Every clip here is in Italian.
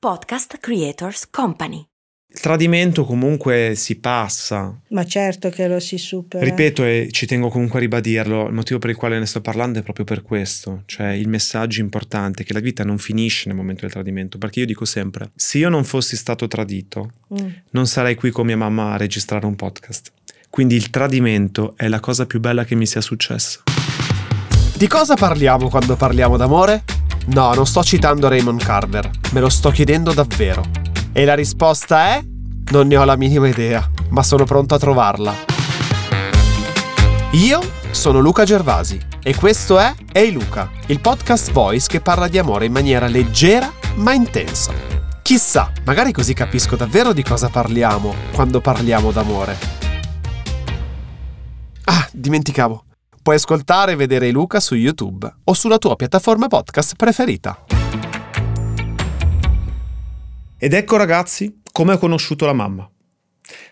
Podcast Creators Company. Il tradimento comunque si passa. Ma certo che lo si supera. Ripeto e ci tengo comunque a ribadirlo, il motivo per il quale ne sto parlando è proprio per questo, cioè il messaggio importante che la vita non finisce nel momento del tradimento, perché io dico sempre, se io non fossi stato tradito, Mm. non sarei qui con mia mamma a registrare un podcast. Quindi il tradimento è la cosa più bella che mi sia successa. Di cosa parliamo quando parliamo d'amore? No, non sto citando Raymond Carver, me lo sto chiedendo davvero. E la risposta è? Non ne ho la minima idea, ma sono pronto a trovarla. Io sono Luca Gervasi e questo è Ehi Luca, il podcast voice che parla di amore in maniera leggera ma intensa. Chissà, magari così capisco davvero di cosa parliamo quando parliamo d'amore. Ah, dimenticavo. Puoi ascoltare e vedere Luca su YouTube o sulla tua piattaforma podcast preferita. Ed ecco ragazzi come ho conosciuto la mamma.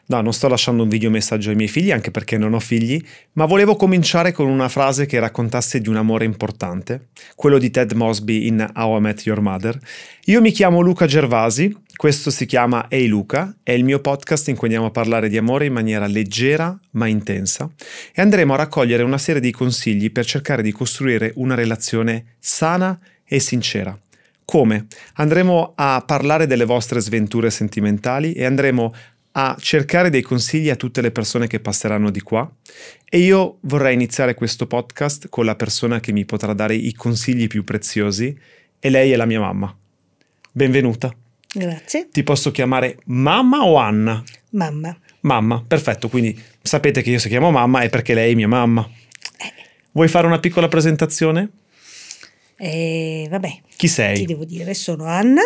No, non sto lasciando un video messaggio ai miei figli anche perché non ho figli, ma volevo cominciare con una frase che raccontasse di un amore importante, quello di Ted Mosby in How I Met Your Mother. Io mi chiamo Luca Gervasi, questo si chiama Ehi Luca, è il mio podcast in cui andiamo a parlare di amore in maniera leggera ma intensa e andremo a raccogliere una serie di consigli per cercare di costruire una relazione sana e sincera. Come? Andremo a parlare delle vostre sventure sentimentali e andremo a cercare dei consigli a tutte le persone che passeranno di qua e io vorrei iniziare questo podcast con la persona che mi potrà dare i consigli più preziosi e lei è la mia mamma. Benvenuta. Grazie. Ti posso chiamare mamma o Anna? Mamma. Mamma, perfetto, quindi sapete che io si chiamo mamma è perché lei è mia mamma. Vuoi fare una piccola presentazione? E vabbè, Chi sei? ti devo dire, sono Anna.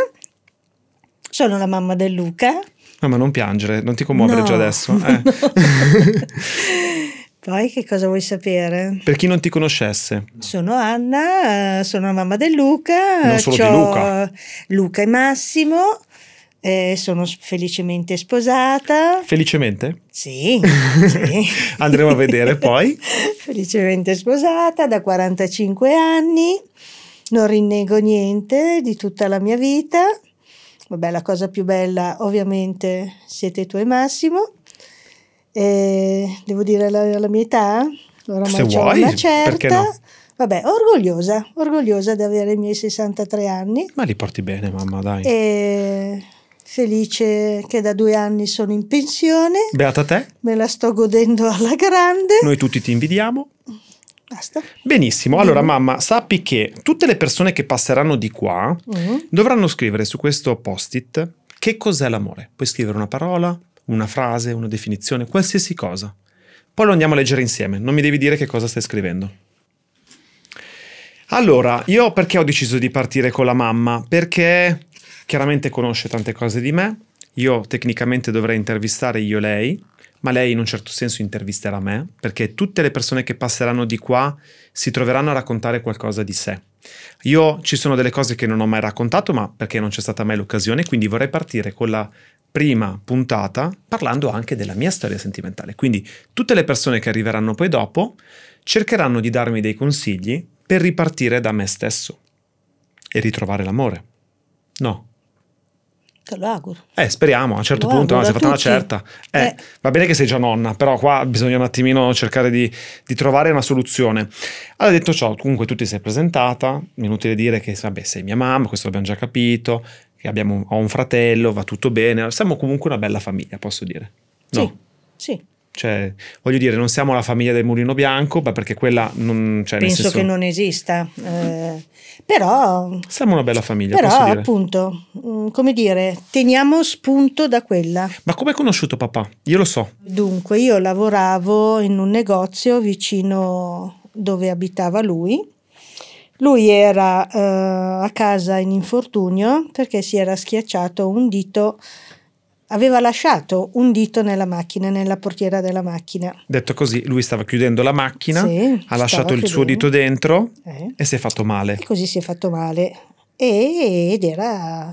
Sono la mamma del Luca. No, ma non piangere, non ti commuovere No, già adesso. eh. Poi che cosa vuoi sapere? per chi non ti conoscesse, Sono Anna, eh, sono la mamma del Luca. Non solo di Luca. Luca e Massimo. eh, sono felicemente sposata. felicemente Sì, sì. andremo a vedere poi. Felicemente sposata da 45 anni. Non rinnego niente di tutta la mia vita. Vabbè, la cosa più bella ovviamente siete tu e Massimo. E devo dire la, la mia età? Oramai Se vuoi, una certa. no? Vabbè, orgogliosa, orgogliosa di avere i miei 63 anni Ma li porti bene, mamma, dai. e felice che da due anni sono in pensione, Beata te, me la sto godendo alla grande. noi tutti ti invidiamo. Basta. Benissimo, allora mamma, sappi che tutte le persone che passeranno di qua Mm. dovranno scrivere su questo post-it che cos'è l'amore. Puoi scrivere una parola, una frase, una definizione, qualsiasi cosa. Poi lo andiamo a leggere insieme, non mi devi dire che cosa stai scrivendo. Allora, io perché ho deciso di partire con la mamma? Perché chiaramente conosce tante cose di me, io tecnicamente dovrei intervistare io lei, ma lei in un certo senso intervisterà me, perché tutte le persone che passeranno di qua si troveranno a raccontare qualcosa di sé. Io ci sono delle cose che non ho mai raccontato, ma perché non c'è stata mai l'occasione, quindi vorrei partire con la prima puntata parlando anche della mia storia sentimentale. Quindi tutte le persone che arriveranno poi dopo cercheranno di darmi dei consigli per ripartire da me stesso e ritrovare l'amore. No. Te lo auguro. Eh, speriamo, a un certo Lo punto, no, auguro sei a fatta una certa. Eh, Eh. Va bene che sei già nonna, però qua bisogna un attimino cercare di, di trovare una soluzione. Allora, detto ciò, comunque tu ti sei presentata, inutile dire che vabbè, sei mia mamma, questo l'abbiamo già capito, che abbiamo, ho un fratello, va tutto bene, siamo comunque una bella famiglia, posso dire. No, Sì, sì. Cioè, voglio dire, non siamo la famiglia del mulino bianco, ma perché quella non... Cioè, nel Penso senso, che non esista. eh, però, Siamo una bella famiglia, però appunto, mm, come dire, teniamo spunto da quella. Ma come hai conosciuto papà? Io lo so. Dunque, io lavoravo in un negozio vicino dove abitava lui. Lui era eh, a casa in infortunio perché si era schiacciato un dito, aveva lasciato un dito nella macchina, nella portiera della macchina. Detto così, lui stava chiudendo la macchina, Sì, ha lasciato il suo chiudendo. dito dentro Eh, e si è fatto male. E così si è fatto male. E- ed era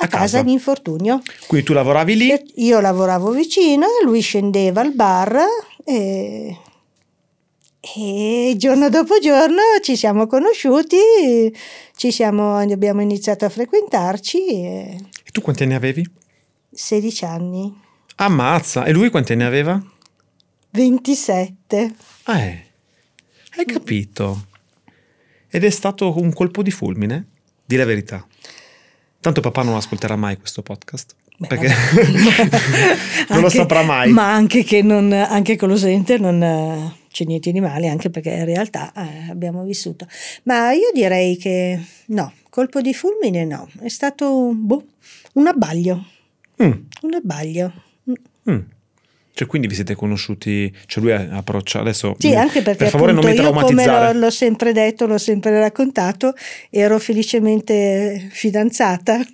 a, casa casa. in infortunio. Quindi tu lavoravi lì, Io- Io lavoravo vicino lui scendeva al bar e, E giorno dopo giorno ci siamo conosciuti, ci siamo, abbiamo iniziato a frequentarci. E E tu quanti anni avevi? 16 anni, Ammazza! E lui quanti anni aveva? 27. Eh, hai capito. Ed è stato un colpo di fulmine? Di la verità. Tanto papà non ascolterà mai questo podcast. Beh, perché non lo saprà mai. Ma anche che non, anche con lo sente non eh, c'è niente di male, anche perché in realtà eh, abbiamo vissuto. Ma io direi che no, colpo di fulmine no, è stato boh, un abbaglio, Mm, un abbaglio. mm. Cioè, quindi vi siete conosciuti, cioè lui ha approcciato adesso. Sì, mm, anche perché per favore appunto non mi io come l'ho, l'ho sempre detto, l'ho sempre raccontato, ero felicemente fidanzata.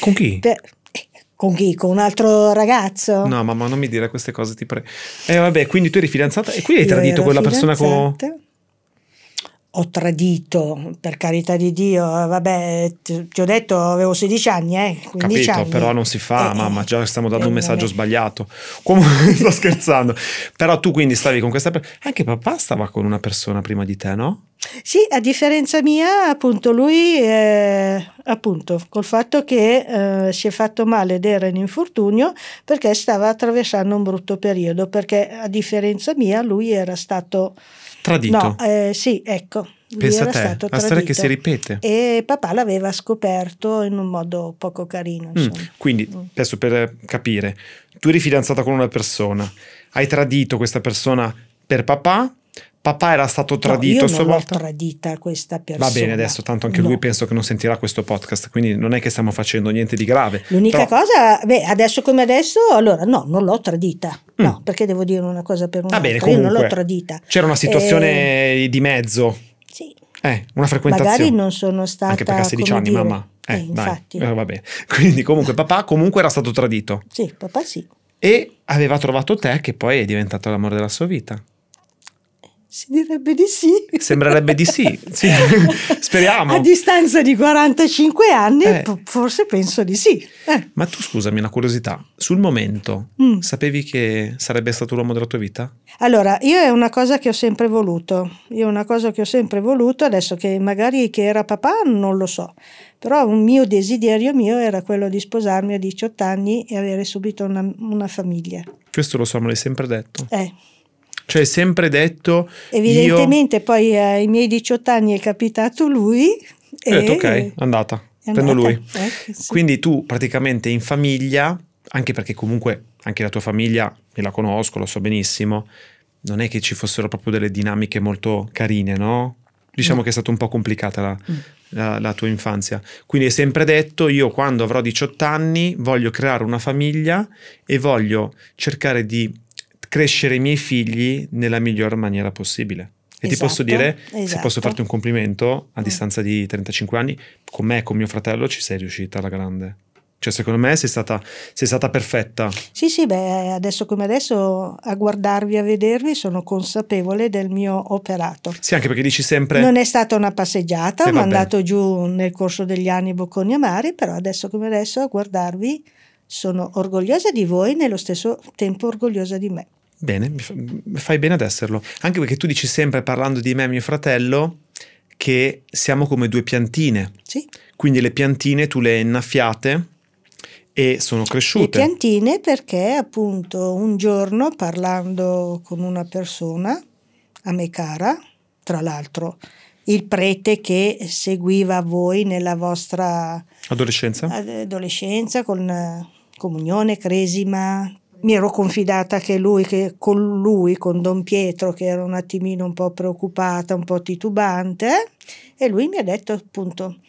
Con chi? Per- eh, con chi? Con un altro ragazzo? No, mamma, non mi dire queste cose, ti prego. E vabbè, quindi tu eri fidanzata e qui hai tradito quella persona con. Ho tradito, per carità di Dio, vabbè, ti, ti ho detto avevo 16 anni, eh, 15 Capito, anni. però non si fa, Eh, mamma, già stiamo dando eh, un messaggio vabbè. sbagliato. Comunque sto scherzando. Però tu quindi stavi con questa persona. Anche papà stava con una persona prima di te, no? Sì, a differenza mia, appunto, lui, eh, appunto, col fatto che eh, si è fatto male ed era in infortunio perché stava attraversando un brutto periodo, perché a differenza mia lui era stato... Tradito. No, eh, sì, ecco. Pensa a te, stato la storia che si ripete. E papà l'aveva scoperto in un modo poco carino, Mm. Quindi, Mm. adesso per capire, tu eri fidanzata con una persona, hai tradito questa persona per papà, papà era stato tradito no, a io sua non l'ho volta. tradita questa persona. Va bene, adesso tanto anche No. lui penso che non sentirà questo podcast, quindi non è che stiamo facendo niente di grave. L'unica Però- cosa, beh, adesso come adesso, allora no, non l'ho tradita. No, Mm. perché devo dire una cosa per Va un'altra. bene, Io non l'ho comunque, tradita. C'era una situazione di mezzo, Sì, eh, una frequentazione. magari non sono stata. Anche perché a 16 come anni, dire, mamma. Eh, eh, infatti. eh, va bene. Quindi comunque papà comunque era stato tradito Sì, papà sì. e aveva trovato te che poi è diventato l'amore della sua vita. Si direbbe di sì. Sembrerebbe di sì, sì. Speriamo. A distanza di 45 anni, Eh. forse penso di sì. Eh, Ma tu scusami, una curiosità, sul momento Mm. sapevi che sarebbe stato l'uomo della tua vita? Allora, io è una cosa che ho sempre voluto, io è una cosa che ho sempre voluto, adesso che magari che era papà non lo so, però un mio desiderio mio era quello di sposarmi a 18 anni e avere subito una, una famiglia. Questo lo so, me l'hai sempre detto. Eh, Cioè sempre detto evidentemente poi ai miei 18 anni è capitato lui io... e Ho detto ok, andata, è prendo andata. lui. Ecco, sì. Quindi tu praticamente in famiglia, anche perché comunque anche la tua famiglia, me la conosco, lo so benissimo, non è che ci fossero proprio delle dinamiche molto carine, no? Diciamo No. che è stata un po' complicata la, Mm. la- la tua infanzia. Quindi hai sempre detto, io quando avrò 18 anni voglio creare una famiglia e voglio cercare di crescere i miei figli nella miglior maniera possibile. E ti posso Esatto, dire, se esatto. posso farti un complimento, a Mm. distanza di 35 anni, con me e con mio fratello ci sei riuscita alla grande. Cioè, secondo me sei stata, sei stata perfetta. Sì, sì, beh, adesso come adesso a guardarvi, a vedervi, sono consapevole del mio operato. Sì, anche perché dici sempre... Non è stata una passeggiata, Eh, ho vabbè. mandato giù nel corso degli anni bocconi amari, però adesso come adesso a guardarvi sono orgogliosa di voi, nello stesso tempo orgogliosa di me. Bene, mi fa- mi fai bene ad esserlo. Anche perché tu dici sempre, parlando di me e mio fratello, che siamo come due piantine. Sì. Quindi le piantine tu le innaffiate e sono Le cresciute. piantine perché appunto un giorno parlando con una persona a me cara, tra l'altro il prete che seguiva voi nella vostra Adolescenza? adolescenza con eh, comunione, cresima. Mi ero confidata che lui, che con lui, con Don Pietro, che era un attimino un po' preoccupata, un po' titubante, e lui mi ha detto appunto,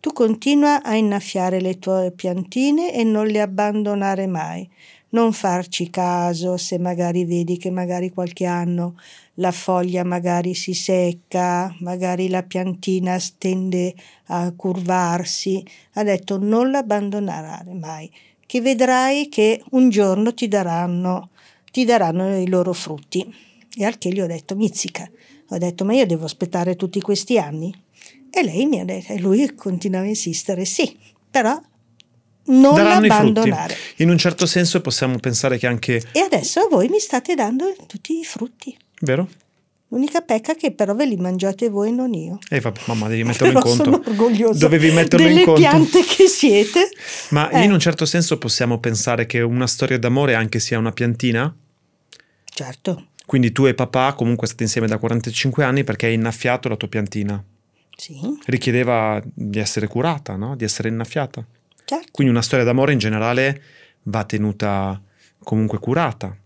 tu continua a innaffiare le tue piantine e non le abbandonare mai. Non farci caso se magari vedi che magari qualche anno la foglia magari si secca, magari la piantina tende a curvarsi. Ha detto non l'abbandonare mai, che vedrai che un giorno ti daranno, ti daranno i loro frutti. E al che gli ho detto mizzica. Ho detto ma io devo aspettare tutti questi anni? E lei mi ha detto, e lui continuava a insistere, sì, però non Daranno abbandonare. In un certo senso possiamo pensare che anche... E adesso voi mi state dando tutti i frutti. Vero? L'unica pecca che però ve li mangiate voi e non io. E vabbè, mamma, devi metterlo in Però conto. sono orgogliosa Dovevi metterlo delle in conto. piante che siete. Ma Eh. in un certo senso possiamo pensare che una storia d'amore anche sia una piantina? Certo, Quindi tu e papà comunque state insieme da 45 anni perché hai innaffiato la tua piantina. sì, Richiedeva di essere curata, no? Di essere innaffiata. certo. Quindi una storia d'amore in generale va tenuta comunque curata.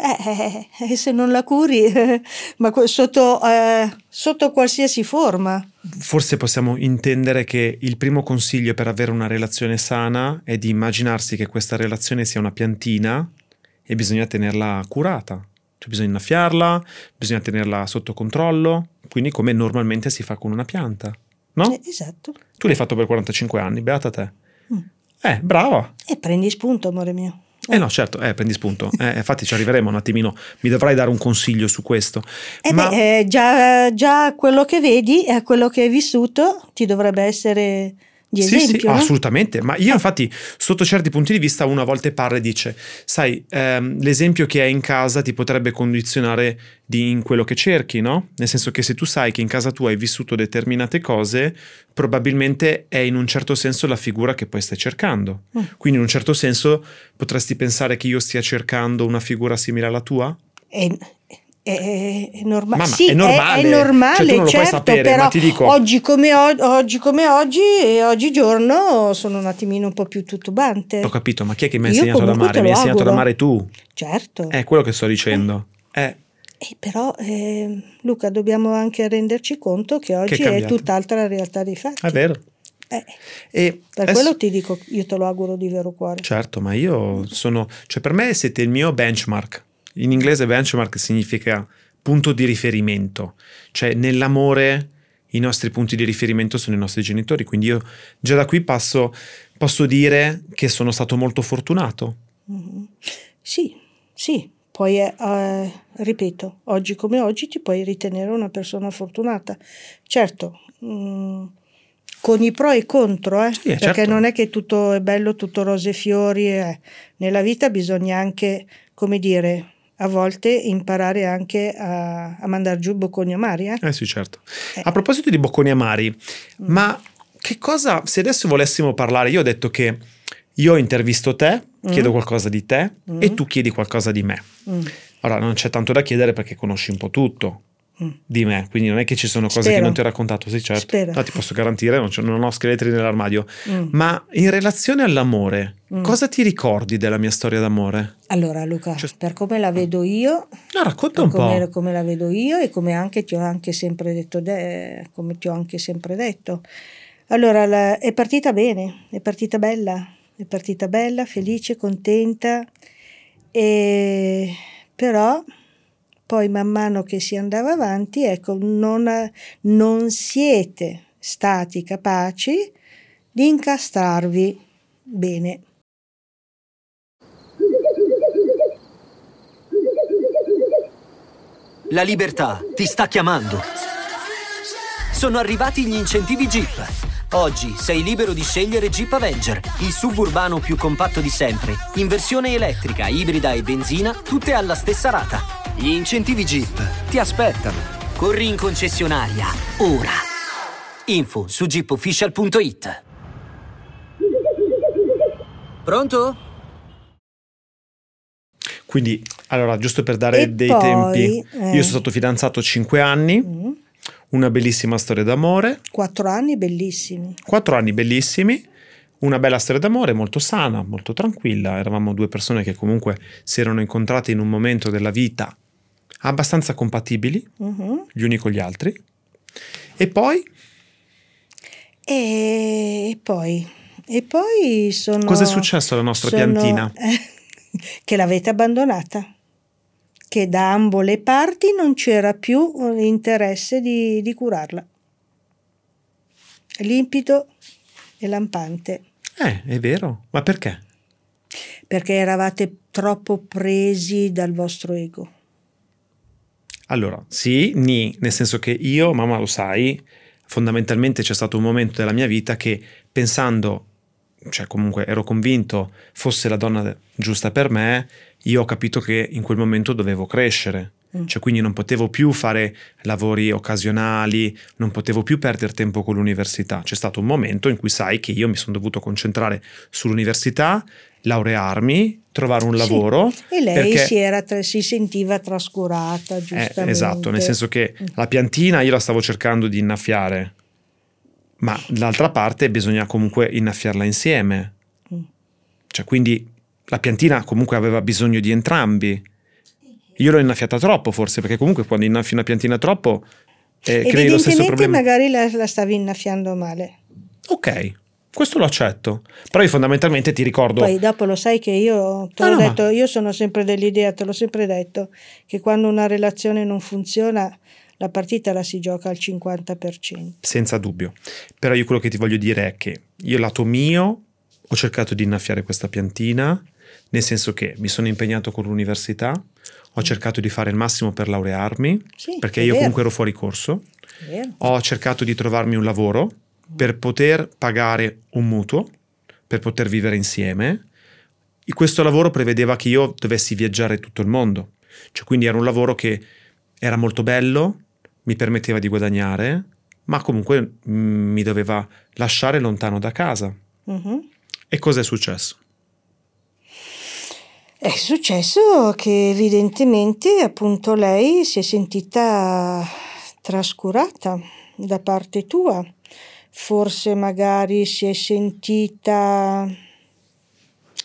Eh, eh, se non la curi, eh, ma sotto, eh, sotto qualsiasi forma. Forse possiamo intendere che il primo consiglio per avere una relazione sana è di immaginarsi che questa relazione sia una piantina e bisogna tenerla curata. Cioè bisogna innaffiarla, bisogna tenerla sotto controllo, quindi come normalmente si fa con una pianta. No? Eh, esatto. Tu l'hai fatto per 45 anni, beata te. Mm. Eh, brava. E prendi spunto, amore mio. Eh no, certo, eh, prendi spunto. Eh, infatti ci arriveremo un attimino. Mi dovrai dare un consiglio su questo. Eh Ma beh, eh, già, già quello che vedi e quello che hai vissuto ti dovrebbe essere di Sì, esempio. sì, no? assolutamente. Ma io, infatti, sotto certi punti di vista, uno a volte parla e dice: Sai, ehm, l'esempio che hai in casa ti potrebbe condizionare di- in quello che cerchi, no? Nel senso che se tu sai che in casa tua hai vissuto determinate cose, probabilmente è in un certo senso la figura che poi stai cercando. Mm. Quindi, in un certo senso, potresti pensare che io stia cercando una figura simile alla tua? È, è- è norma- Mamma, sì, è normale. È, è normale, Cioè, certo, sapere, però ma ti dico- oggi come, o- oggi come oggi e oggigiorno sono un attimino un po' più titubante. Ho capito, ma chi è che mi ha insegnato ad amare? Mi hai lo insegnato ad amare tu. Certo. È quello che sto dicendo. Eh, Eh, però eh, Luca dobbiamo anche renderci conto che oggi è, cambiato. tutt'altra la realtà dei fatti. è vero. Eh, E per adesso- quello ti dico, io te lo auguro di vero cuore. Certo, ma io sono, cioè per me siete il mio benchmark. In inglese benchmark significa punto di riferimento, cioè nell'amore i nostri punti di riferimento sono i nostri genitori, quindi io già da qui passo, posso dire che sono stato molto fortunato. Mhm. Sì, sì, poi eh, eh, ripeto, oggi come oggi ti puoi ritenere una persona fortunata. Certo, mm, con i pro e i contro, eh, Sì, perché certo. non è che tutto è bello, tutto rose e fiori. eh. Nella vita bisogna anche, come dire, a volte imparare anche a, a mandare giù bocconi amari. Eh? Eh sì, certo. Eh. A proposito di bocconi amari, Mm. ma che cosa, se adesso volessimo parlare, io ho detto che io intervisto te, Mm. chiedo qualcosa di te Mm. e tu chiedi qualcosa di me. Mm. Allora, non c'è tanto da chiedere perché conosci un po' tutto Mm. di me, quindi non è che ci sono cose che Spero. non ti ho raccontato, sì certo. Spero. No, ti posso garantire, non, non ho scheletri nell'armadio. Mm. Ma in relazione all'amore, Mm. cosa ti ricordi della mia storia d'amore? Allora Luca, Cioè- per come la vedo io, No, racconta un come, po'. come la vedo io e come anche ti ho anche sempre detto, de- come ti ho anche sempre detto. Allora, la- è partita bene, è partita bella, è partita bella, felice, contenta, e però poi man mano che si andava avanti, ecco, non, non siete stati capaci di incastrarvi bene. La libertà ti sta chiamando. Sono arrivati gli incentivi Jeep. Oggi sei libero di scegliere Jeep Avenger, il suburbano più compatto di sempre, in versione elettrica, ibrida e benzina, tutte alla stessa rata. Gli incentivi Jeep ti aspettano. Corri in concessionaria, ora. Info su jeepofficial.it. Pronto? Quindi, allora, giusto per dare E dei poi, tempi, eh. io sono stato fidanzato 5 anni, Mm. una bellissima storia d'amore, Quattro anni bellissimi. 4 anni bellissimi, una bella storia d'amore molto sana, molto tranquilla. Eravamo due persone che comunque si erano incontrate in un momento della vita abbastanza compatibili, Mhm. gli uni con gli altri. E poi, E poi, e poi sono... cosa è successo alla nostra sono- piantina? che l'avete abbandonata. Che da ambo le parti non c'era più interesse di, di curarla. Limpido e lampante. Eh, è vero, ma perché? Perché eravate troppo presi dal vostro ego. Allora, sì, ni, nel senso che io, mamma lo sai, fondamentalmente c'è stato un momento della mia vita che pensando, cioè comunque ero convinto fosse la donna giusta per me, io ho capito che in quel momento dovevo crescere Mm. Cioè, quindi non potevo più fare lavori occasionali, non potevo più perdere tempo con l'università. C'è stato un momento in cui sai che io mi sono dovuto concentrare sull'università, laurearmi, trovare un Sì. lavoro. E lei perché- si, era si sentiva trascurata, Eh, giustamente. esatto, nel senso che la piantina io la stavo cercando di innaffiare, ma d'altra parte bisogna comunque innaffiarla insieme. Mm. Cioè, quindi la piantina comunque aveva bisogno di entrambi. Io l'ho innaffiata troppo, forse, perché comunque quando innaffi una piantina troppo eh, crei lo stesso problema. magari la, la stavi innaffiando male. Ok, questo lo accetto. Però io fondamentalmente ti ricordo. Poi dopo lo sai che io, te No, l'ho no, ma- detto, io sono sempre dell'idea, te l'ho sempre detto, che quando una relazione non funziona la partita la si gioca al 50%. Senza dubbio. Però io quello che ti voglio dire è che io lato mio ho cercato di innaffiare questa piantina, nel senso che mi sono impegnato con l'università, ho cercato di fare il massimo per laurearmi, Sì, perché io vero, comunque ero fuori corso, ho cercato di trovarmi un lavoro per poter pagare un mutuo, per poter vivere insieme. E questo lavoro prevedeva che io dovessi viaggiare tutto il mondo, cioè quindi era un lavoro che era molto bello, mi permetteva di guadagnare, ma comunque mm, mi doveva lasciare lontano da casa. Mhm. E cosa è successo? È successo che evidentemente appunto lei si è sentita trascurata da parte tua, forse magari si è sentita...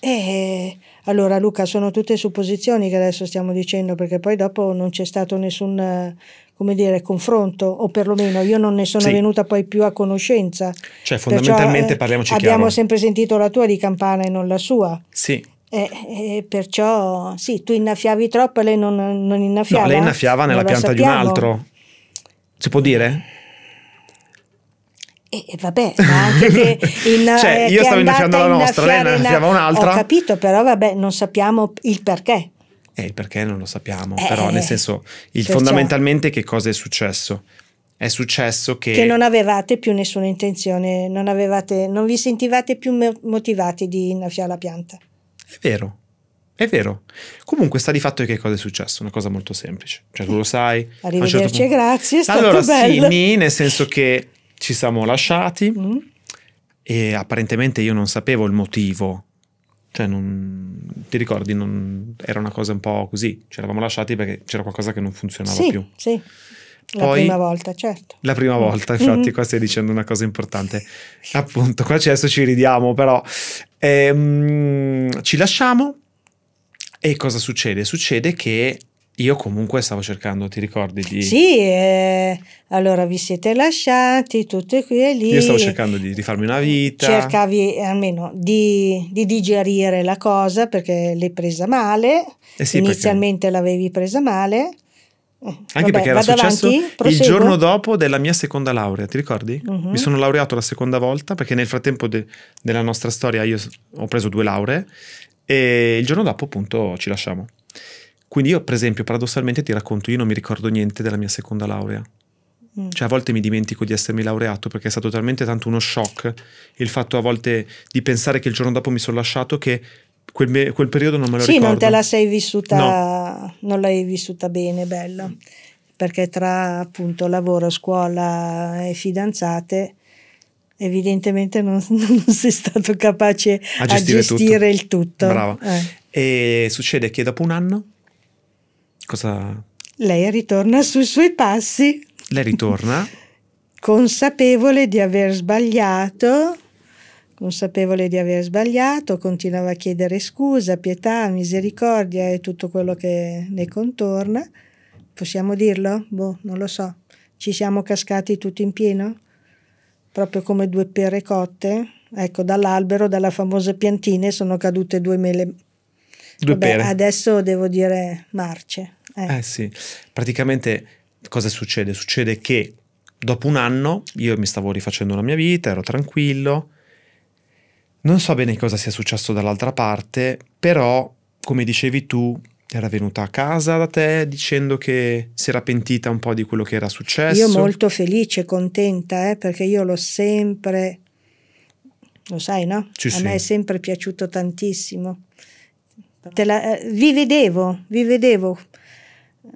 Eh, allora Luca, sono tutte supposizioni che adesso stiamo dicendo perché poi dopo non c'è stato nessun, come dire, confronto o perlomeno io non ne sono Sì. venuta poi più a conoscenza. Cioè, Perciò, fondamentalmente eh, parliamoci Abbiamo chiaro. sempre sentito la tua di campana e non la sua. Sì, E, e perciò sì, tu innaffiavi troppo e lei non, non innaffiava. no, lei innaffiava nella pianta di un sappiamo. altro. Si può dire? E, e vabbè, ma anche che in, Cioè, eh, io che stavo innaffiando la nostra, lei innaffiava una- un'altra. Ho capito, però vabbè, non sappiamo il perché. Eh, il perché non lo sappiamo, Eh, però eh, nel senso, il- perciò- fondamentalmente che cosa è successo? È successo che... Che non avevate più nessuna intenzione, non, avevate, non vi sentivate più mo- motivati di innaffiare la pianta. È vero, è vero. Comunque sta di fatto che cosa è successo? Una cosa molto semplice. Cioè tu lo sai. certo Arrivederci e punto- grazie, è stato Allora bello. sì, nel senso che ci siamo lasciati Mm? e apparentemente io non sapevo il motivo. Cioè, non, ti ricordi, non- era una cosa un po' così. Ci eravamo lasciati perché c'era qualcosa che non funzionava Sì, più. sì, la Poi- prima volta, certo. La prima volta, infatti, Mm. qua stai dicendo una cosa importante. Appunto, qua adesso ci ridiamo, però ehm, ci lasciamo e cosa succede? Succede che io comunque stavo cercando, ti ricordi di... Sì, eh, allora vi siete lasciati, tutto e qui e lì. Io stavo cercando di rifarmi una vita. Cercavi eh, almeno di, di digerire la cosa perché l'hai presa male. Eh sì, Inizialmente l'avevi presa male. Anche vabbè, perché era successo avanti? il giorno dopo della mia seconda laurea, ti ricordi? Mhm. Mi sono laureato la seconda volta perché nel frattempo de- della nostra storia io ho preso due lauree e il giorno dopo appunto ci lasciamo. Quindi io per esempio paradossalmente ti racconto, io non mi ricordo niente della mia seconda laurea. Mm. Cioè a volte mi dimentico di essermi laureato perché è stato talmente tanto uno shock il fatto a volte di pensare che il giorno dopo mi sono lasciato che quel, quel periodo non me lo Sì, ricordo. non te la sei vissuta, non l'hai vissuta bene, bella, perché tra appunto lavoro, scuola e fidanzate evidentemente non, non sei stato capace A a gestire gestire, tutto. il tutto. Brava. Eh. E succede che dopo un anno cosa Lei ritorna sui suoi passi, lei ritorna consapevole di aver sbagliato, consapevole di aver sbagliato, continuava a chiedere scusa, pietà, misericordia e tutto quello che ne contorna. Possiamo dirlo? Boh, non lo so. Ci siamo cascati tutti in pieno? Proprio come due pere cotte? Ecco, dall'albero, dalla famosa piantina, sono cadute due mele. due Vabbè, pere. adesso devo dire marce. Eh. Eh sì, praticamente cosa succede? Succede che dopo un anno io mi stavo rifacendo la mia vita, ero tranquillo, non so bene cosa sia successo dall'altra parte, però come dicevi tu era venuta a casa da te dicendo che si era pentita un po' di quello che era successo. Io molto felice, contenta, eh, perché io l'ho sempre, lo sai, no? Sì, a sì. me è sempre piaciuto tantissimo. La- eh, vi vedevo, vi vedevo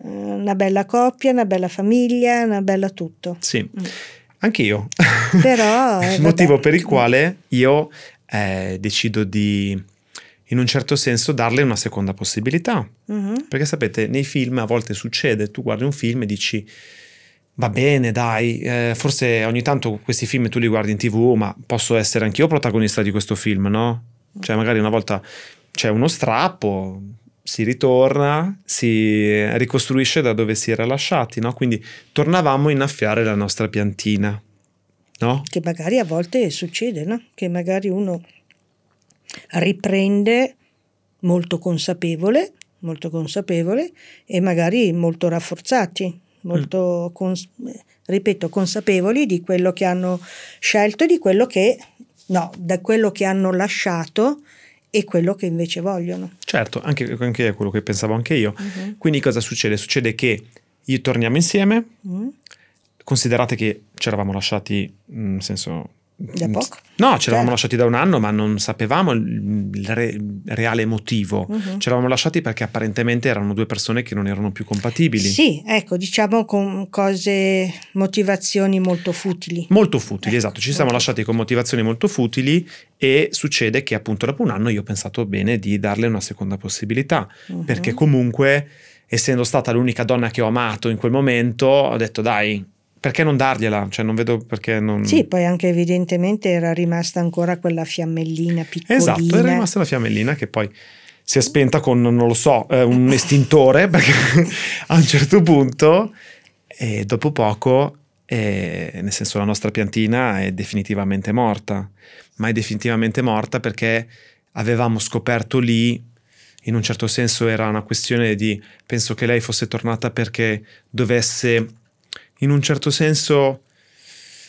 Eh, Una bella coppia, una bella famiglia, una bella tutto. Sì, anche io. Però, eh, il motivo per il quale io eh, decido di, in un certo senso, darle una seconda possibilità. Mhm. Perché sapete, nei film a volte succede, tu guardi un film e dici, va bene, dai, eh, forse ogni tanto questi film tu li guardi in tv, ma posso essere anch'io protagonista di questo film, no? Cioè magari una volta c'è uno strappo, si ritorna, si ricostruisce da dove si era lasciati, no? Quindi tornavamo a innaffiare la nostra piantina, no? Che magari a volte succede, no? Che magari uno riprende molto consapevole, molto consapevole e magari molto rafforzati, molto, cons- eh, ripeto, consapevoli di quello che hanno scelto e di quello che, no, da quello che hanno lasciato e quello che invece vogliono. Certo, anche, anche quello che pensavo anche io. Mhm. Quindi cosa succede? Succede che io torniamo insieme, Mm? Considerate che ci eravamo lasciati, mm, nel senso... Da poco. No, ci eravamo Certo. lasciati da un anno, ma non sapevamo il, re- reale motivo. Mhm. Ci eravamo lasciati perché apparentemente erano due persone che non erano più compatibili. Sì, ecco, diciamo con cose, motivazioni molto futili. Molto futili, Ecco, esatto. Ci siamo lasciati con motivazioni molto futili e succede che appunto dopo un anno io ho pensato bene di darle una seconda possibilità. Mhm. perché comunque essendo stata l'unica donna che ho amato in quel momento ho detto dai perché non dargliela cioè non vedo perché non Sì, poi anche evidentemente era rimasta ancora quella fiammellina piccolina. esatto era rimasta la fiammellina che poi si è spenta con non lo so eh, un estintore perché a un certo punto e dopo poco eh, nel senso la nostra piantina è definitivamente morta ma è definitivamente morta perché avevamo scoperto lì in un certo senso era una questione di penso che lei fosse tornata perché dovesse in un certo senso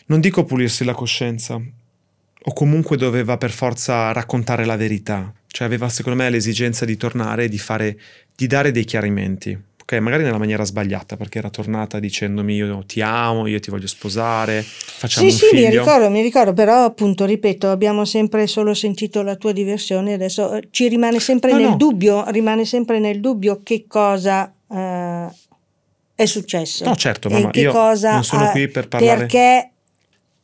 non dico pulirsi la coscienza o comunque doveva per forza raccontare la verità. Cioè aveva secondo me l'esigenza di tornare e di fare di dare dei chiarimenti ok? Magari nella maniera sbagliata perché era tornata dicendomi io ti amo io ti voglio sposare facciamo Sì, un sì, mi figlio. ricordo, mi ricordo, però appunto, ripeto, abbiamo sempre solo sentito la tua diversione, adesso eh, ci rimane sempre No, nel no. dubbio, rimane sempre nel dubbio che cosa eh, è successo. No, certo, mamma, che io cosa non sono ha- qui per parlare- Perché,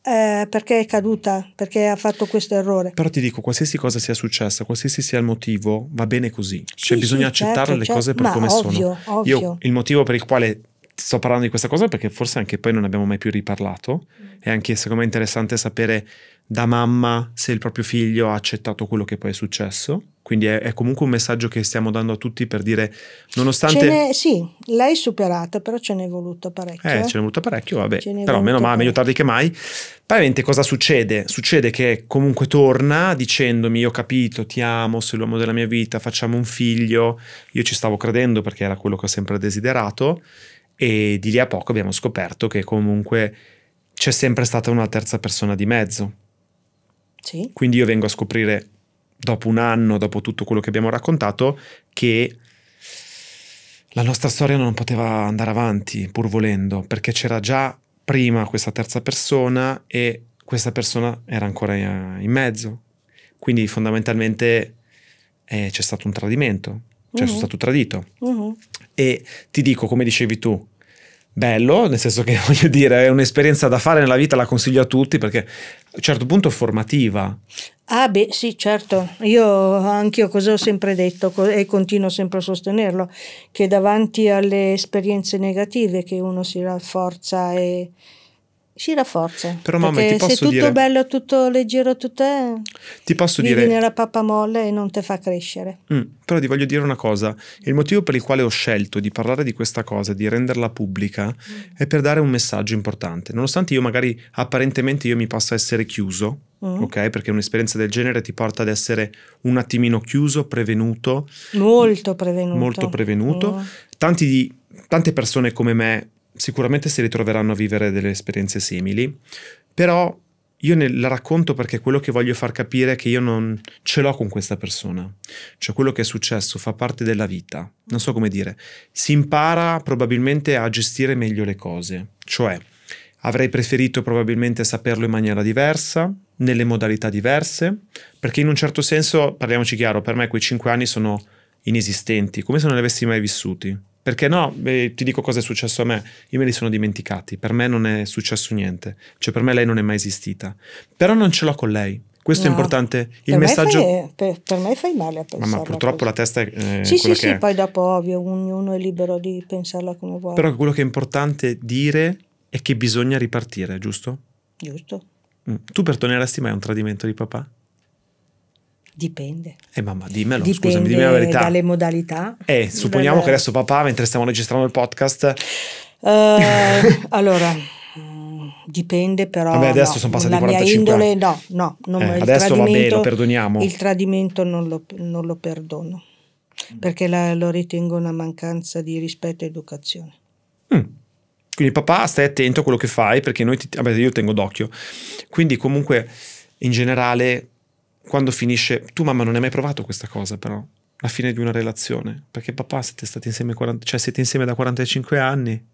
eh, perché è caduta, perché ha fatto questo errore. Però ti dico, qualsiasi cosa sia successa, qualsiasi sia il motivo, va bene così. Cioè, Sì, bisogna sì, accettare certo, le certo. cose per Ma come ovvio, sono. ovvio. Io il motivo per il quale sto parlando di questa cosa, perché forse anche poi non abbiamo mai più riparlato, è anche secondo me interessante sapere da mamma se il proprio figlio ha accettato quello che poi è successo. Quindi è, è comunque un messaggio che stiamo dando a tutti per dire, nonostante... Sì, l'hai superata, però ce n'è voluto parecchio. Eh, eh. ce n'è voluto parecchio, vabbè. Però meno male, meglio tardi che mai. Praticamente cosa succede? Succede che comunque torna dicendomi: Io ho capito, ti amo, sei l'uomo della mia vita, facciamo un figlio. Io ci stavo credendo perché era quello che ho sempre desiderato. E di lì a poco abbiamo scoperto che comunque c'è sempre stata una terza persona di mezzo. Sì. Quindi io vengo a scoprire dopo un anno, dopo tutto quello che abbiamo raccontato, che la nostra storia non poteva andare avanti pur volendo, perché c'era già prima questa terza persona e questa persona era ancora in in mezzo. Quindi fondamentalmente eh, c'è stato un tradimento, cioè Mhm. sono stato tradito. Mhm. E ti dico, come dicevi tu, bello, nel senso che voglio dire, è un'esperienza da fare nella vita, la consiglio a tutti perché a un certo punto è formativa. Ah beh sì certo, io anch'io cosa ho sempre detto e continuo sempre a sostenerlo, che davanti alle esperienze negative che uno si rafforza e si rafforza. Però, mamma, ti posso se tutto dire- bello, tutto leggero, tutto è, Ti posso vivi dire, nella pappamolle e non ti fa crescere. Mm, però ti voglio dire una cosa, il motivo per il quale ho scelto di parlare di questa cosa, di renderla pubblica, è per dare un messaggio importante. Nonostante io magari apparentemente io mi possa essere chiuso, Mm. ok? Perché un'esperienza del genere ti porta ad essere un attimino chiuso, prevenuto, Molto prevenuto. molto prevenuto. Mm. Tanti di- tante persone come me sicuramente si ritroveranno a vivere delle esperienze simili, però io ne- la racconto perché quello che voglio far capire è che io non ce l'ho con questa persona, cioè quello che è successo fa parte della vita, non so come dire, si impara probabilmente a gestire meglio le cose, cioè avrei preferito probabilmente saperlo in maniera diversa, nelle modalità diverse, perché in un certo senso, parliamoci chiaro, per me quei cinque anni sono inesistenti, come se non li avessi mai vissuti. Perché no, beh, ti dico cosa è successo a me, io me li sono dimenticati, per me non è successo niente, cioè per me lei non è mai esistita, però non ce l'ho con lei, questo No. è importante, il Per me messaggio... fai- per, per me fai male a pensare. Mamma, purtroppo la testa è eh, Sì, sì, sì, è. poi dopo ovvio, ognuno è libero di pensarla come vuole. Però quello che è importante dire è che bisogna ripartire, giusto? Giusto? Mm. Tu perdoneresti mai un tradimento di papà? Dipende. Eh mamma, dimmelo, Dipende scusami, dimmi la verità. dalle modalità. Eh, supponiamo Dalle- che adesso papà, mentre stiamo registrando il podcast, Eh, allora, mm, dipende però. Vabbè, adesso no, sono passati la mia 45 indole, anni. no, no, non- Eh, il adesso va bene, lo perdoniamo. Il tradimento non lo, non lo perdono perché la- lo ritengo una mancanza di rispetto e educazione. Mm. Quindi papà stai attento a quello che fai perché noi ti, vabbè, io tengo d'occhio. Quindi comunque in generale quando finisce tu mamma non hai mai provato questa cosa però la fine di una relazione perché papà siete stati insieme 40 cioè siete insieme da 45 anni.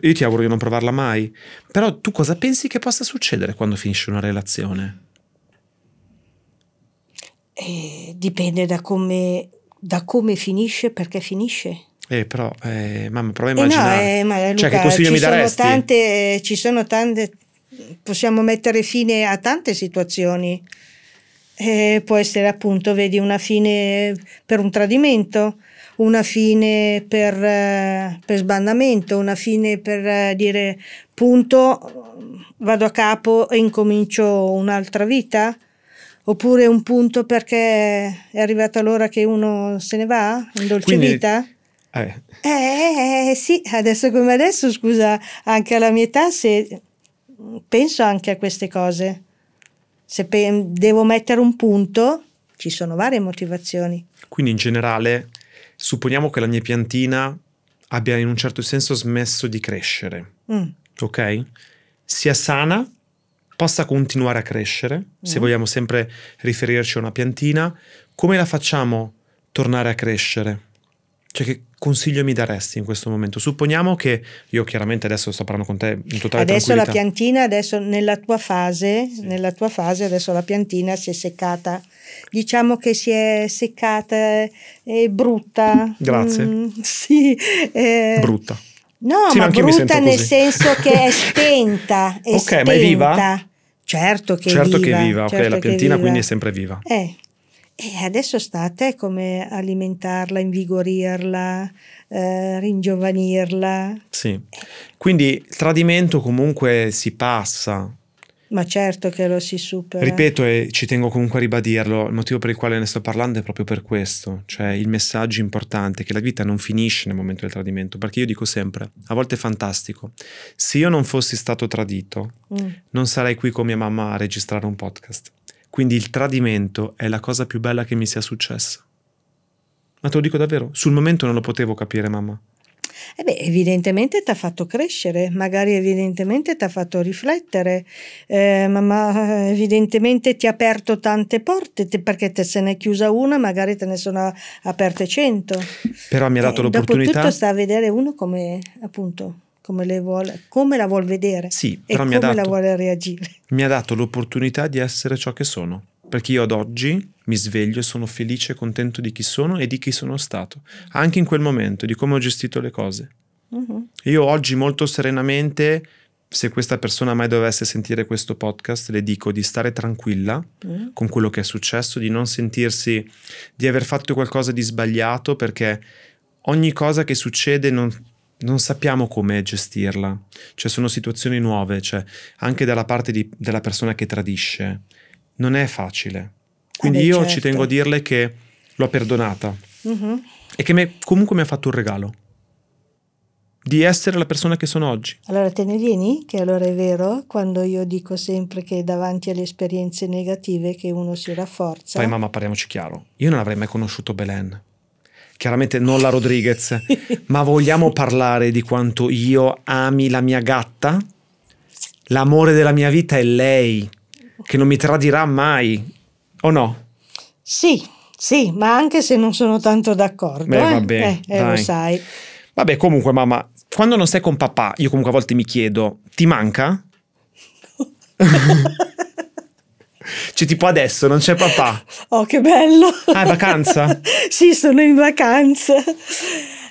Io ti auguro di non provarla mai. Però tu cosa pensi che possa succedere quando finisce una relazione? E dipende da come, da come finisce, perché finisce. Eh però eh, mamma prova a Eh no, immaginare. eh, ma cioè Luca, che consiglio ci mi sono daresti? tante, ci sono tante, possiamo mettere fine a tante situazioni. Eh, può essere appunto, vedi, una fine per un tradimento, una fine per, eh, per sbandamento, una fine per eh, dire punto, vado a capo e incomincio un'altra vita. Oppure un punto perché è arrivata l'ora che uno se ne va in dolce Quindi- vita? Eh, Eh, sì, adesso come adesso, scusa, anche alla mia età, se penso anche a queste cose. Se pe- devo mettere un punto, ci sono varie motivazioni. Quindi in generale supponiamo che la mia piantina abbia in un certo senso smesso di crescere, Mm. ok? Sia sana, possa continuare a crescere, se Mm. vogliamo sempre riferirci a una piantina, come la facciamo tornare a crescere? Cioè che consiglio mi daresti in questo momento? Supponiamo che io chiaramente adesso sto parlando con te in totale Adesso la piantina, adesso nella tua fase, nella tua fase, adesso la piantina si è seccata. Diciamo che si è seccata, è brutta. Grazie. Mm, sì. eh, Brutta. No, Sì, ma brutta nel così. senso che è spenta. È Ok, ma è viva? spenta. Certo che certo è viva. che è viva, ok, certo la piantina viva. quindi è sempre viva. Eh, e adesso sta a te come alimentarla, invigorirla, eh, ringiovanirla. Sì. Quindi il tradimento comunque si passa. Ma certo che lo si supera. Ripeto e ci tengo comunque a ribadirlo, il motivo per il quale ne sto parlando è proprio per questo, cioè il messaggio importante che la vita non finisce nel momento del tradimento, perché io dico sempre, a volte è fantastico, se io non fossi stato tradito, Mm. non sarei qui con mia mamma a registrare un podcast. Quindi il tradimento è la cosa più bella che mi sia successa. Ma te lo dico davvero, sul momento non lo potevo capire, mamma. Eh beh, evidentemente ti ha fatto crescere, magari evidentemente ti ha fatto riflettere, eh, ma, ma evidentemente ti ha aperto tante porte, te- perché te se ne è chiusa una, magari te ne sono aperte cento. Però mi ha dato Eh, l'opportunità. Dopo tutto sta a vedere uno come, appunto, come, le vuole, come la vuol vedere Sì, e come ha la dato vuole reagire. mi ha dato l'opportunità di essere ciò che sono. Perché io ad oggi mi sveglio e sono felice e contento di chi sono e di chi sono stato, anche in quel momento, di come ho gestito le cose. Mhm. Io oggi molto serenamente, se questa persona mai dovesse sentire questo podcast, le dico di stare tranquilla Mm. con quello che è successo, di non sentirsi di aver fatto qualcosa di sbagliato, perché ogni cosa che succede non, non sappiamo come gestirla. Cioè sono situazioni nuove, cioè anche dalla parte di- della persona che tradisce. Non è facile. Quindi Ah beh, io certo. ci tengo a dirle che l'ho perdonata Mhm. e che me- comunque mi ha fatto un regalo. Di essere la persona che sono oggi. Allora te ne vieni che allora è vero quando io dico sempre che davanti alle esperienze negative che uno si rafforza. Poi mamma parliamoci chiaro, io non avrei mai conosciuto Belen. Chiaramente non la Rodriguez, ma vogliamo parlare di quanto io ami la mia gatta? L'amore della mia vita è lei, che non mi tradirà mai. O no? Sì, sì, ma anche se non sono tanto d'accordo. Beh, eh? vabbè, Eh, eh, lo sai. Vabbè, comunque mamma, quando non stai con papà, io comunque a volte mi chiedo, ti manca? cioè tipo adesso non c'è papà. Oh, che bello! Ah, è vacanza? sì, sono in vacanza.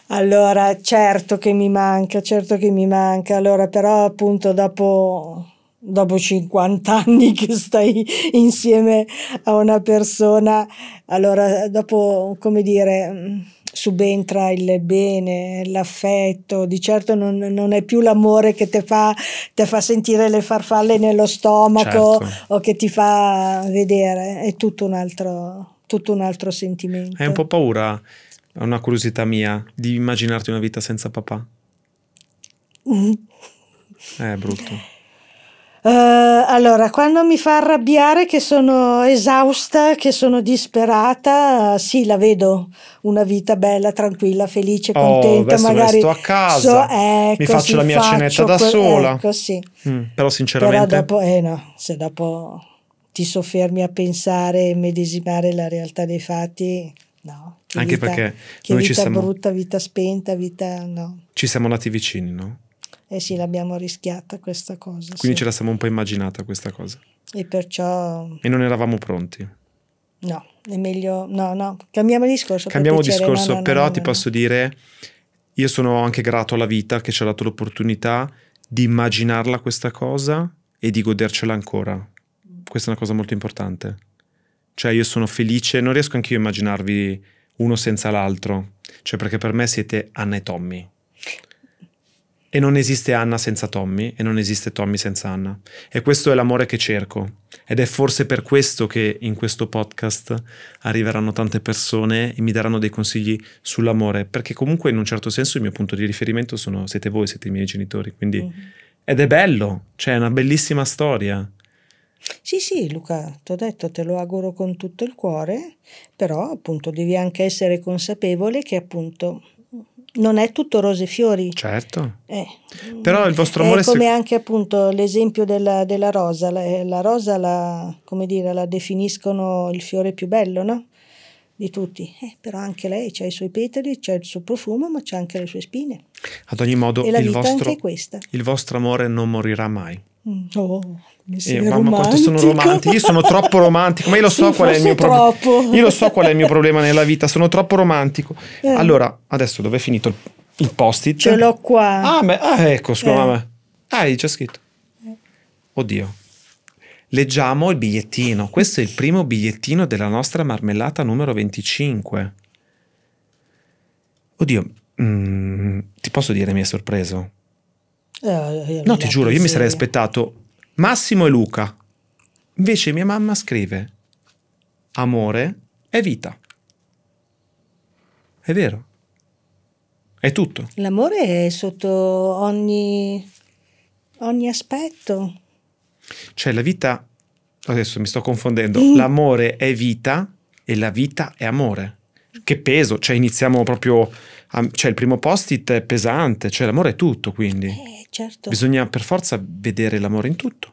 Allora, certo che mi manca, certo che mi manca. Allora, però appunto dopo, dopo 50 anni che stai insieme a una persona, allora dopo, come dire, subentra il bene, l'affetto, di certo non, non è più l'amore che ti fa, te fa sentire le farfalle nello stomaco Certo. o che ti fa vedere, è tutto un altro, tutto un altro sentimento. Hai un po' paura, è una curiosità mia, di immaginarti una vita senza papà? Mm. È brutto. Eh, allora, quando mi fa arrabbiare che sono esausta, che sono disperata, sì, la vedo una vita bella, tranquilla, felice, Oh, contenta, adesso magari resto a casa, ecco, mi faccio sì, la mia cenetta faccio da que- sola. Ecco, sì. Mm, però Però sinceramente... dopo, eh no, se dopo ti soffermi a pensare e medesimare la realtà dei fatti, no. Che Anche vita- perché che noi ci vita siamo- brutta, vita spenta, vita no. Ci siamo nati vicini, no? Eh sì, l'abbiamo rischiata questa cosa. Quindi sì. ce la siamo un po' immaginata questa cosa. E perciò E non eravamo pronti. no, è meglio. No, no, cambiamo discorso. Cambiamo discorso, no, no, però no, ti posso dire, io sono anche grato alla vita che ci ha dato l'opportunità di immaginarla questa cosa e di godercela ancora. Questa è una cosa molto importante. Cioè io sono felice, non riesco anche io a immaginarvi uno senza l'altro, cioè perché per me siete Anna e Tommy. E non esiste Anna senza Tommy e non esiste Tommy senza Anna. E questo è l'amore che cerco. Ed è forse per questo che in questo podcast arriveranno tante persone e mi daranno dei consigli sull'amore, perché comunque in un certo senso il mio punto di riferimento sono, siete voi, siete i miei genitori. Quindi, Mhm. Ed è bello, cioè è una bellissima storia. Sì, sì, Luca, ti ho detto, te lo auguro con tutto il cuore, però appunto devi anche essere consapevole che appunto non è tutto rose e fiori. Certo. Eh, Però il vostro è amore... come se- anche appunto l'esempio della, della rosa, la, la rosa la, come dire, la definiscono il fiore più bello, no? Di tutti, Eh, però anche lei ha i suoi petali, c'ha il suo profumo, ma c'ha anche le sue spine. Ad ogni modo, e la il vita vostro, anche è questa. il vostro amore non morirà mai. Mm. Eh, mamma quanto sono romantico. io sono troppo romantico, ma io lo so Sì, qual è il mio problema. Io lo so qual è il mio problema nella vita, sono troppo romantico. Eh. Allora, adesso dove è finito il, il post-it? Ce l'ho qua. Ah, beh, ah, ecco, scusa, Eh. Ah, già scritto. Oddio. Leggiamo il bigliettino. Questo è il primo bigliettino della nostra marmellata numero 25. Oddio, mm, ti posso dire mi è sorpreso? Eh, No, ti giuro, io mi sarei aspettato Massimo e Luca. Invece mia mamma scrive Amore è vita. È vero. È tutto. L'amore è sotto ogni, ogni aspetto. Cioè la vita, adesso mi sto confondendo, Mm. l'amore è vita e la vita è amore. Che peso, cioè iniziamo proprio, a- cioè il primo post-it è pesante, cioè l'amore è tutto quindi. Eh, certo, Bisogna per forza vedere l'amore in tutto.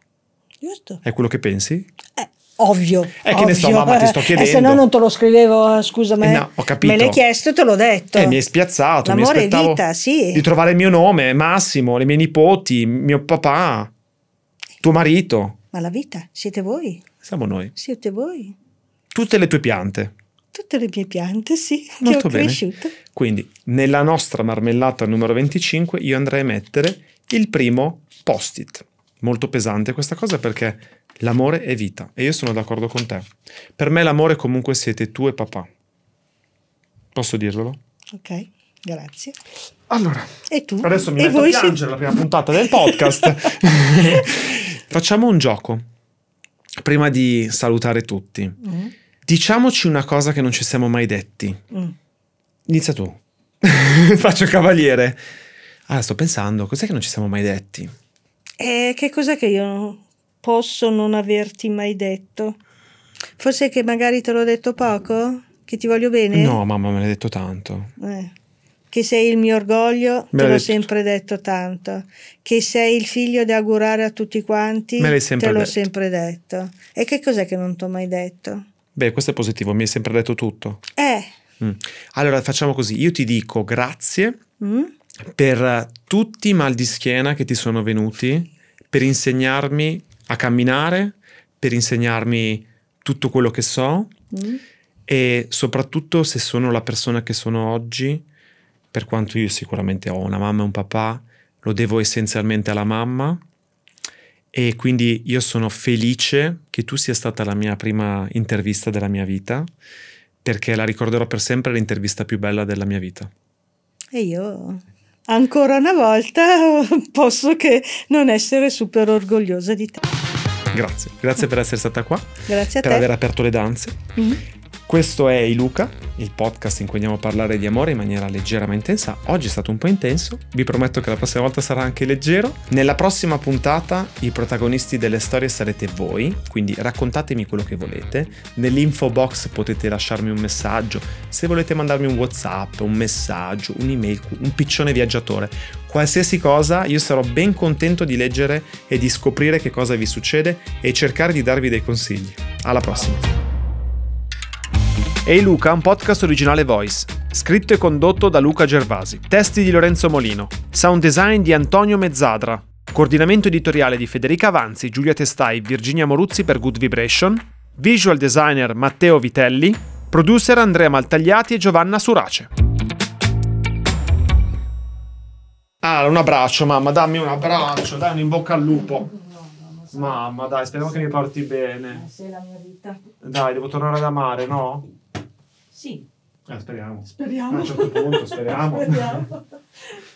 giusto. È quello che pensi? Eh, ovvio. Eh, che ne so, mamma, ti sto Eh, chiedendo. se no non te lo scrivevo, eh, scusa, me, Eh, no, ho capito. me l'hai chiesto e te l'ho detto. Eh, mi hai spiazzato, mi L'amore è aspettavo vita, sì. di trovare il mio nome, Massimo, le mie nipoti, mio papà, tuo marito. Ma la vita, siete voi, Siamo noi. siete voi. Tutte le tue piante. Tutte le mie piante, sì, Molto che ho bene. cresciuto. Quindi, nella nostra marmellata numero 25, io andrei a mettere il primo post-it. Molto pesante questa cosa perché l'amore è vita e io sono d'accordo con te. Per me l'amore comunque siete tu e papà. Posso dirvelo? Ok, grazie. Allora, E tu? adesso mi e metto a voi siete- piangere la prima puntata del podcast. Facciamo un gioco. Prima di salutare tutti, Mm, diciamoci una cosa che non ci siamo mai detti. mm. Inizia tu. Faccio cavaliere. Ah, sto pensando, cos'è che non ci siamo mai detti? E che cos'è che io posso non averti mai detto? Forse che magari te l'ho detto poco? Che ti voglio bene? No, mamma me l'ha detto tanto. Eh. Che sei il mio orgoglio, Me te l'hai l'ho detto. sempre detto tanto. Che sei il figlio da augurare a tutti quanti, Me l'hai sempre te l'ho detto. sempre detto. E che cos'è che non ti ho mai detto? Beh, questo è positivo, mi hai sempre detto tutto. Eh, Mm. Allora facciamo così, io ti dico grazie mm? per tutti i mal di schiena che ti sono venuti, per insegnarmi a camminare, per insegnarmi tutto quello che so Mm? e soprattutto se sono la persona che sono oggi, per quanto io sicuramente ho una mamma e un papà, lo devo essenzialmente alla mamma e quindi io sono felice che tu sia stata la mia prima intervista della mia vita perché la ricorderò per sempre l'intervista più bella della mia vita. E io ancora una volta posso che non essere super orgogliosa di te. Grazie, grazie per essere stata qua, Grazie a per te. aver aperto le danze. Mm. Questo è I Luca, il podcast in cui andiamo a parlare di amore in maniera leggera ma intensa. Oggi è stato un po' intenso, vi prometto che la prossima volta sarà anche leggero. Nella prossima puntata i protagonisti delle storie sarete voi, quindi raccontatemi quello che volete. Nell'info box potete lasciarmi un messaggio, se volete mandarmi un WhatsApp, un messaggio, un'email, un piccione viaggiatore, qualsiasi cosa, io sarò ben contento di leggere e di scoprire che cosa vi succede e cercare di darvi dei consigli. Alla prossima! Ehi Luca, un podcast originale Voice, scritto e condotto da Luca Gervasi. Testi di Lorenzo Molino. Sound design di Antonio Mezzadra. Coordinamento editoriale di Federica Avanzi, Giulia Testai, Virginia Moruzzi per Good Vibration. Visual designer Matteo Vitelli. Producer Andrea Maltagliati e Giovanna Surace. Ah, un abbraccio, mamma, dammi un abbraccio, dai un in bocca al lupo. Mamma, dai, speriamo che mi porti bene. Sei la mia vita. Dai, devo tornare ad amare, no? Sì, Eh, speriamo. speriamo. A un certo punto, speriamo. Speriamo.